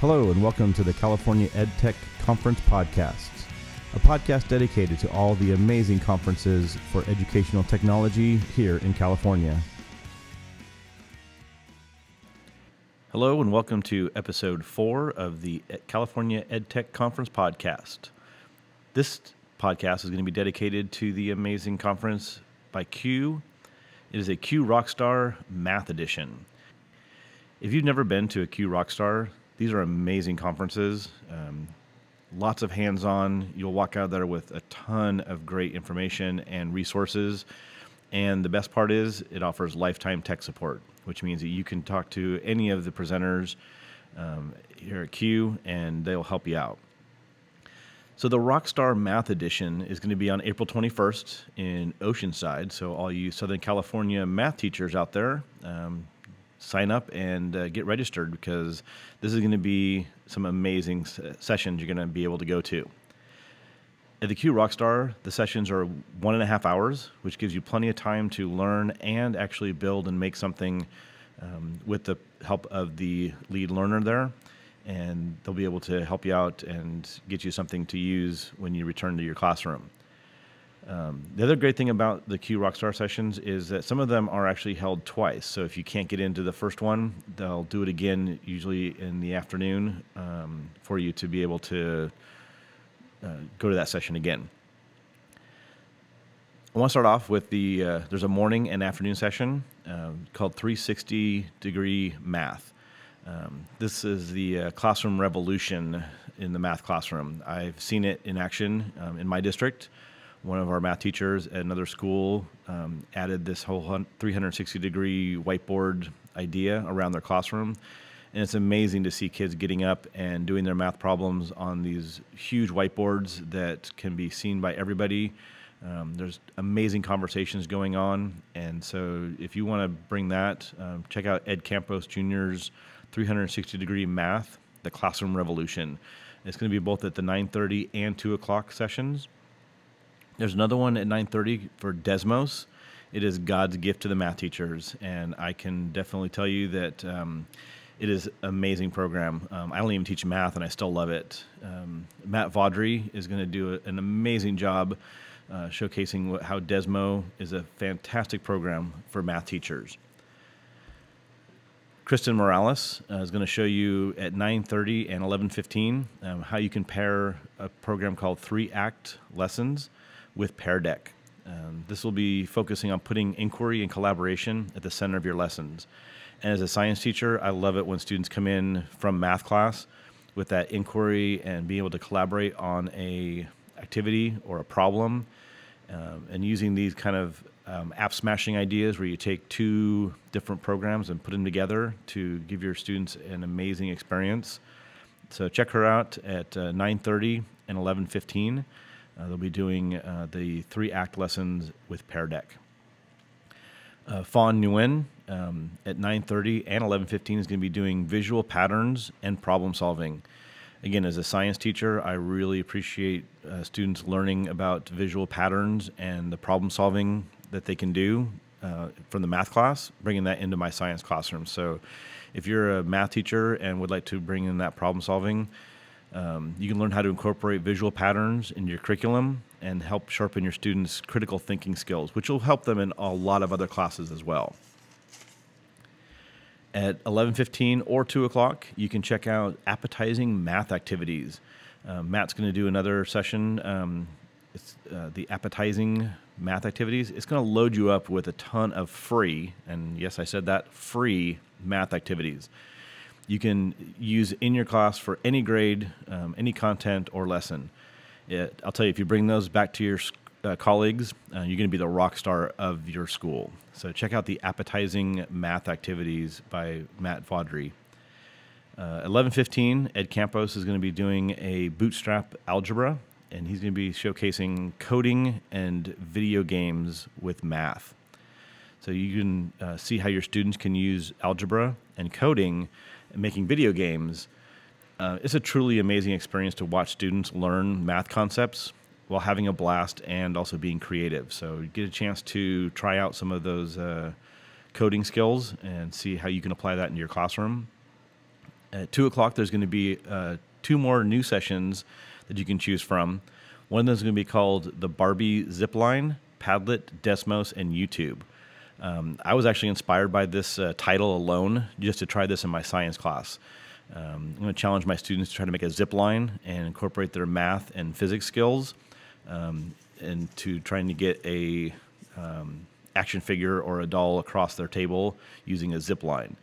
Hello, and welcome to the California EdTech Conference Podcast, a podcast dedicated to all the amazing conferences for educational technology here in California. Hello, and welcome to episode four of the California EdTech Conference Podcast. This podcast is going to be dedicated to the amazing conference by CUE. It is a CUE Rockstar Math Edition. If you've never been to a CUE Rockstar, these are amazing conferences. Um, lots of hands on. You'll walk out there with a ton of great information and resources. And the best part is, it offers lifetime tech support, which means that you can talk to any of the presenters um, here at CUE and they'll help you out. So, the Rockstar Math Edition is going to be on April 21st in Oceanside. So, all you Southern California math teachers out there, um, sign up and uh, get registered because this is going to be some amazing sessions you're going to be able to go to. At the CUE Rockstar, the sessions are one and a half hours, which gives you plenty of time to learn and actually build and make something um, with the help of the lead learner there. And they'll be able to help you out and get you something to use when you return to your classroom. Um, the other great thing about the CUE Rockstar sessions is that some of them are actually held twice. So if you can't get into the first one, they'll do it again, usually in the afternoon, um, for you to be able to uh, go to that session again. I want to start off with the uh, there's a morning and afternoon session uh, called 360 degree math. Um, this is the uh, classroom revolution in the math classroom. I've seen it in action um, in my district one of our math teachers at another school um, added this whole 360 degree whiteboard idea around their classroom. And it's amazing to see kids getting up and doing their math problems on these huge whiteboards that can be seen by everybody. Um, there's amazing conversations going on. And so if you want to bring that, um, check out Ed Campos Jr.'s 360 degree math, the classroom revolution. It's going to be both at the 9:30 and 2 o'clock sessions. There's another one at 9:30 for Desmos. It is God's gift to the math teachers, and I can definitely tell you that um, it is amazing program. Um, I don't even teach math, and I still love it. Um, Matt Vaudrey is going to do a, an amazing job uh, showcasing what, how Desmo is a fantastic program for math teachers. Kristen Morales uh, is going to show you at 9:30 and 11:15 um, how you can pair a program called Three Act Lessons with Pear Deck. Um, this will be focusing on putting inquiry and collaboration at the center of your lessons. And as a science teacher, I love it when students come in from math class with that inquiry and being able to collaborate on a activity or a problem, um, and using these kind of um, app smashing ideas where you take two different programs and put them together to give your students an amazing experience. So check her out at uh, 9:30 and 11:15. Uh, they'll be doing uh, the three act lessons with Pear Deck. Uh, Fawn Nguyen um, at 9.30 and 11.15 is going to be doing visual patterns and problem solving. Again, as a science teacher, I really appreciate students learning about visual patterns and the problem solving that they can do uh, from the math class, bringing that into my science classroom. So if you're a math teacher and would like to bring in that problem solving, um, you can learn how to incorporate visual patterns in your curriculum and help sharpen your students' critical thinking skills, which will help them in a lot of other classes as well. At 11:15 or 2 o'clock, you can check out appetizing math activities. Um, Matt's going to do another session. Um, it's uh, the appetizing math activities. It's going to load you up with a ton of free, and yes, I said that free math activities you can use in your class for any grade, um, any content or lesson. It, I'll tell you, if you bring those back to your uh, colleagues, uh, you're going to be the rock star of your school. So check out the appetizing math activities by Matt Vaudrey. Uh, 11:15, Ed Campos is going to be doing a bootstrap algebra, and he's going to be showcasing coding and video games with math. So you can uh, see how your students can use algebra and coding and making video games, uh, it's a truly amazing experience to watch students learn math concepts while having a blast and also being creative. So you get a chance to try out some of those uh, coding skills and see how you can apply that in your classroom. At 2 o'clock, there's going to be uh, two more new sessions that you can choose from. One of them is going to be called the Barbie Zipline, Padlet, Desmos, and YouTube. Um, I was actually inspired by this uh, title alone just to try this in my science class. Um, I'm going to challenge my students to try to make a zip line and incorporate their math and physics skills um, and to trying to get a um, action figure or a doll across their table using a zip line.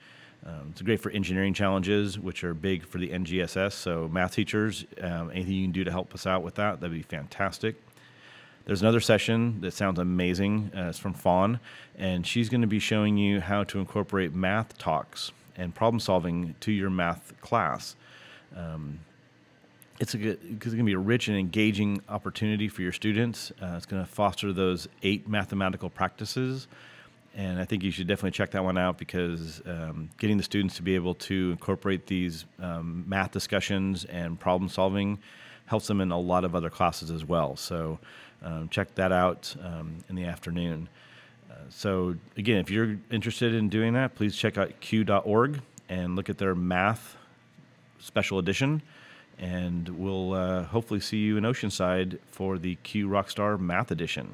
Um, it's great for engineering challenges, which are big for the NGSS. So, math teachers, um, anything you can do to help us out with that, that'd be fantastic. There's another session that sounds amazing. Uh, it's from Fawn, and she's going to be showing you how to incorporate math talks and problem solving to your math class. Um, it's a good it's going to be a rich and engaging opportunity for your students. Uh, it's going to foster those eight mathematical practices, and I think you should definitely check that one out because um, getting the students to be able to incorporate these um, math discussions and problem solving helps them in a lot of other classes as well. So um, check that out um, in the afternoon. Uh, so again, if you're interested in doing that, please check out cue.org and look at their math special edition and we'll uh, hopefully see you in Oceanside for the CUE Rockstar Math Edition.